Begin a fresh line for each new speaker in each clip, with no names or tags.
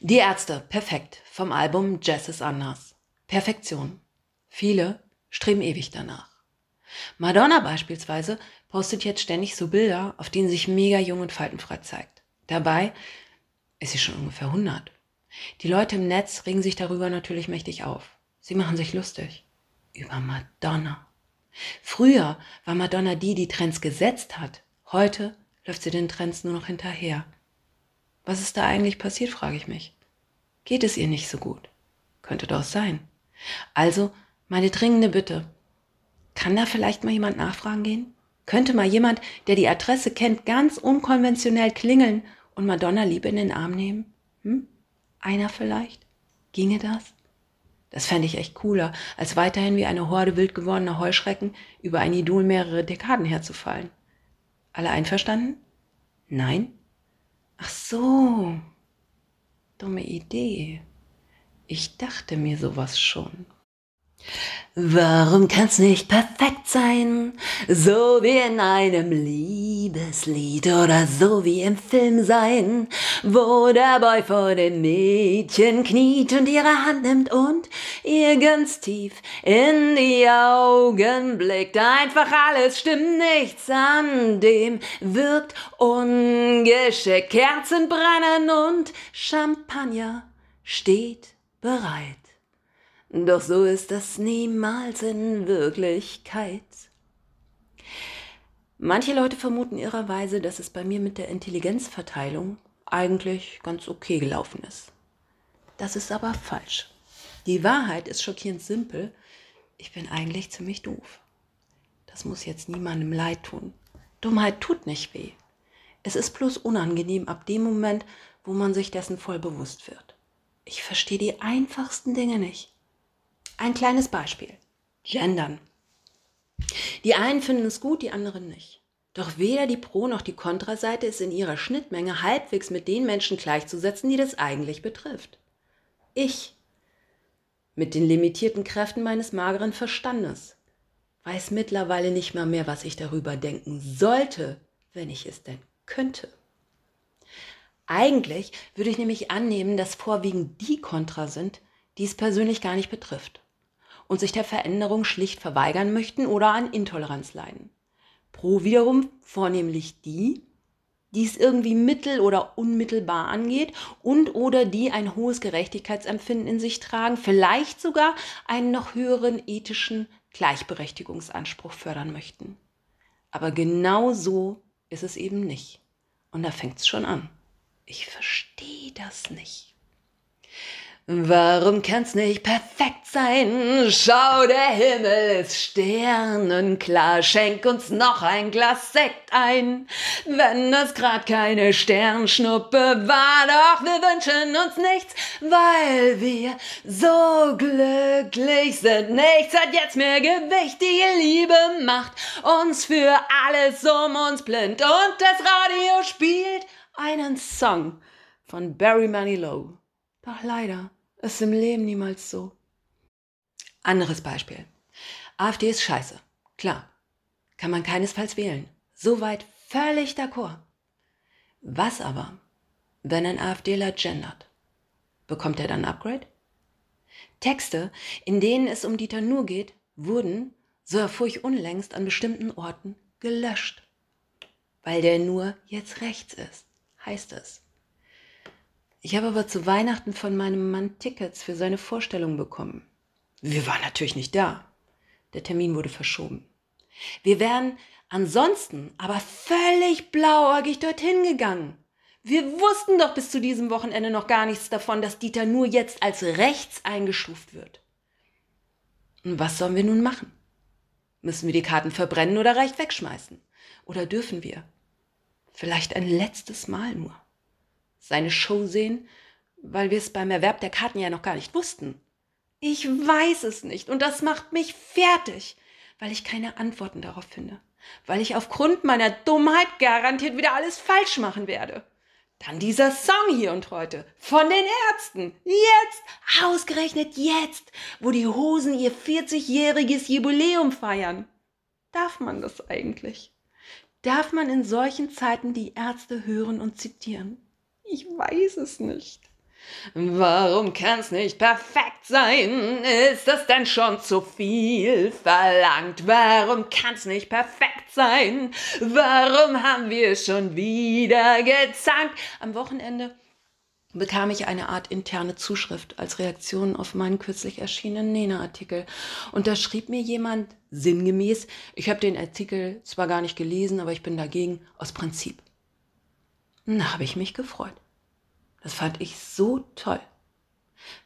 Die Ärzte, perfekt, vom Album Jazz ist anders. Perfektion. Viele streben ewig danach. Madonna beispielsweise postet jetzt ständig so Bilder, auf denen sich mega jung und faltenfrei zeigt. Dabei ist sie schon ungefähr 100. Die Leute im Netz regen sich darüber natürlich mächtig auf. Sie machen sich lustig. Über Madonna. Früher war Madonna die, die Trends gesetzt hat. Heute läuft sie den Trends nur noch hinterher. Was ist da eigentlich passiert, frage ich mich. Geht es ihr nicht so gut? Könnte doch sein. Also, meine dringende Bitte. Kann da vielleicht mal jemand nachfragen gehen? Könnte mal jemand, der die Adresse kennt, ganz unkonventionell klingeln und Madonna lieb in den Arm nehmen? Hm? Einer vielleicht? Ginge das? Das fände ich echt cooler, als weiterhin wie eine Horde wild gewordener Heuschrecken über ein Idol mehrere Dekaden herzufallen. Alle einverstanden? Nein? Ach so. Dumme Idee. Ich dachte mir sowas schon. Warum kann's nicht perfekt sein? So wie in einem Liebeslied oder so wie im Film sein, wo der Boy vor dem Mädchen kniet und ihre Hand nimmt und ihr ganz tief in die Augen blickt. Einfach alles stimmt, nichts an dem wirkt ungeschickt. Kerzen brennen und Champagner steht bereit. Doch so ist das niemals in Wirklichkeit. Manche Leute vermuten irrerweise, dass es bei mir mit der Intelligenzverteilung eigentlich ganz okay gelaufen ist. Das ist aber falsch. Die Wahrheit ist schockierend simpel. Ich bin eigentlich ziemlich doof. Das muss jetzt niemandem leid tun. Dummheit tut nicht weh. Es ist bloß unangenehm ab dem Moment, wo man sich dessen voll bewusst wird. Ich verstehe die einfachsten Dinge nicht. Ein kleines Beispiel. Gendern. Die einen finden es gut, die anderen nicht. Doch weder die Pro- noch die Kontraseite ist in ihrer Schnittmenge halbwegs mit den Menschen gleichzusetzen, die das eigentlich betrifft. Ich, mit den limitierten Kräften meines mageren Verstandes, weiß mittlerweile nicht mal mehr, was ich darüber denken sollte, wenn ich es denn könnte. Eigentlich würde ich nämlich annehmen, dass vorwiegend die Kontra sind, die es persönlich gar nicht betrifft und sich der Veränderung schlicht verweigern möchten oder an Intoleranz leiden. Pro wiederum vornehmlich die, die es irgendwie mittel- oder unmittelbar angeht und oder die ein hohes Gerechtigkeitsempfinden in sich tragen, vielleicht sogar einen noch höheren ethischen Gleichberechtigungsanspruch fördern möchten. Aber genau so ist es eben nicht. Und da fängt es schon an. Ich verstehe das nicht. Warum kann's nicht perfekt sein? Schau, der Himmel ist sternenklar. Schenk uns noch ein Glas Sekt ein. Wenn es grad keine Sternschnuppe war, doch wir wünschen uns nichts, weil wir so glücklich sind. Nichts hat jetzt mehr Gewicht. Die Liebe macht uns für alles um uns blind. Und das Radio spielt einen Song von Barry Manilow. Doch leider ist im Leben niemals so. Anderes Beispiel. AfD ist scheiße. Klar. Kann man keinesfalls wählen. Soweit völlig d'accord. Was aber, wenn ein AfDler gendert? Bekommt er dann ein Upgrade? Texte, in denen es um Dieter Nuhr geht, wurden, so erfuhr ich unlängst, an bestimmten Orten gelöscht. Weil der Nur jetzt rechts ist, heißt es. Ich habe aber zu Weihnachten von meinem Mann Tickets für seine Vorstellung bekommen. Wir waren natürlich nicht da. Der Termin wurde verschoben. Wir wären ansonsten aber völlig blauäugig dorthin gegangen. Wir wussten doch bis zu diesem Wochenende noch gar nichts davon, dass Dieter nur jetzt als rechts eingestuft wird. Und was sollen wir nun machen? Müssen wir die Karten verbrennen oder reicht wegschmeißen? Oder dürfen wir? Vielleicht ein letztes Mal nur seine Show sehen, weil wir es beim Erwerb der Karten ja noch gar nicht wussten? Ich weiß es nicht und das macht mich fertig, weil ich keine Antworten darauf finde, weil ich aufgrund meiner Dummheit garantiert wieder alles falsch machen werde. Dann dieser Song hier und heute von den Ärzten. Jetzt, ausgerechnet jetzt, wo die Hosen ihr 40-jähriges Jubiläum feiern. Darf man das eigentlich? Darf man in solchen Zeiten die Ärzte hören und zitieren? Ich weiß es nicht. Warum kann's nicht perfekt sein? Ist das denn schon zu viel verlangt? Warum kann's nicht perfekt sein? Warum haben wir schon wieder gezankt? Am Wochenende bekam ich eine Art interne Zuschrift als Reaktion auf meinen kürzlich erschienenen Nena-Artikel. Und da schrieb mir jemand sinngemäß, ich habe den Artikel zwar gar nicht gelesen, aber ich bin dagegen aus Prinzip. Da habe ich mich gefreut. Das fand ich so toll,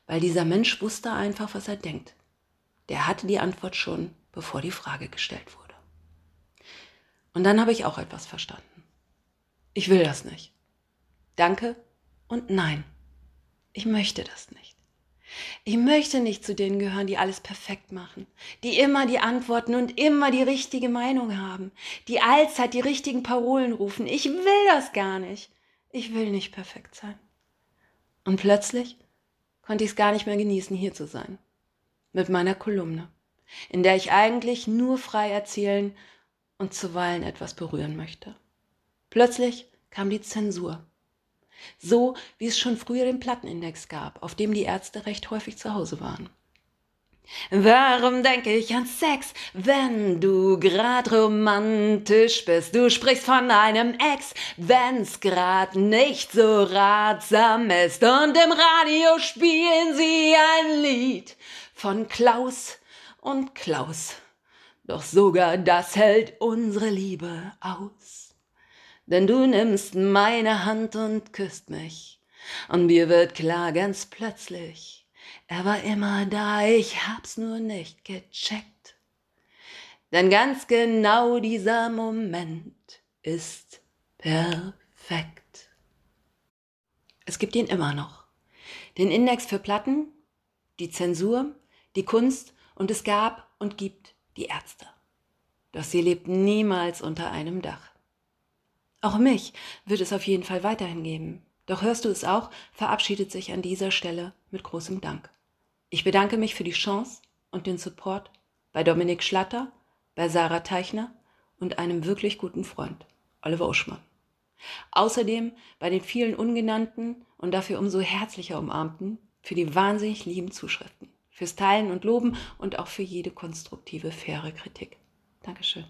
weil dieser Mensch wusste einfach, was er denkt. Der hatte die Antwort schon, bevor die Frage gestellt wurde. Und dann habe ich auch etwas verstanden. Ich will das nicht. Danke und nein. Ich möchte das nicht. Ich möchte nicht zu denen gehören, die alles perfekt machen, die immer die Antworten und immer die richtige Meinung haben, die allzeit die richtigen Parolen rufen. Ich will das gar nicht. Ich will nicht perfekt sein. Und plötzlich konnte ich es gar nicht mehr genießen, hier zu sein. Mit meiner Kolumne, in der ich eigentlich nur frei erzählen und zuweilen etwas berühren möchte. Plötzlich kam die Zensur. So wie es schon früher den Plattenindex gab, auf dem die Ärzte recht häufig zu Hause waren. Warum denke ich an Sex, wenn du grad romantisch bist? Du sprichst von einem Ex, wenn's grad nicht so ratsam ist. Und im Radio spielen sie ein Lied von Klaus und Klaus. Doch sogar das hält unsere Liebe aus. Denn du nimmst meine Hand und küsst mich. Und mir wird klar ganz plötzlich, er war immer da, ich hab's nur nicht gecheckt. Denn ganz genau dieser Moment ist perfekt. Es gibt ihn immer noch. Den Index für Platten, die Zensur, die Kunst und es gab und gibt die Ärzte. Doch sie lebten niemals unter einem Dach. Auch mich wird es auf jeden Fall weiterhin geben. Doch hörst du es auch, verabschiedet sich an dieser Stelle mit großem Dank. Ich bedanke mich für die Chance und den Support bei Dominik Schlatter, bei Sarah Teichner und einem wirklich guten Freund, Oliver Uschmann. Außerdem bei den vielen ungenannten und dafür umso herzlicher umarmten für die wahnsinnig lieben Zuschriften, fürs Teilen und Loben und auch für jede konstruktive, faire Kritik. Dankeschön.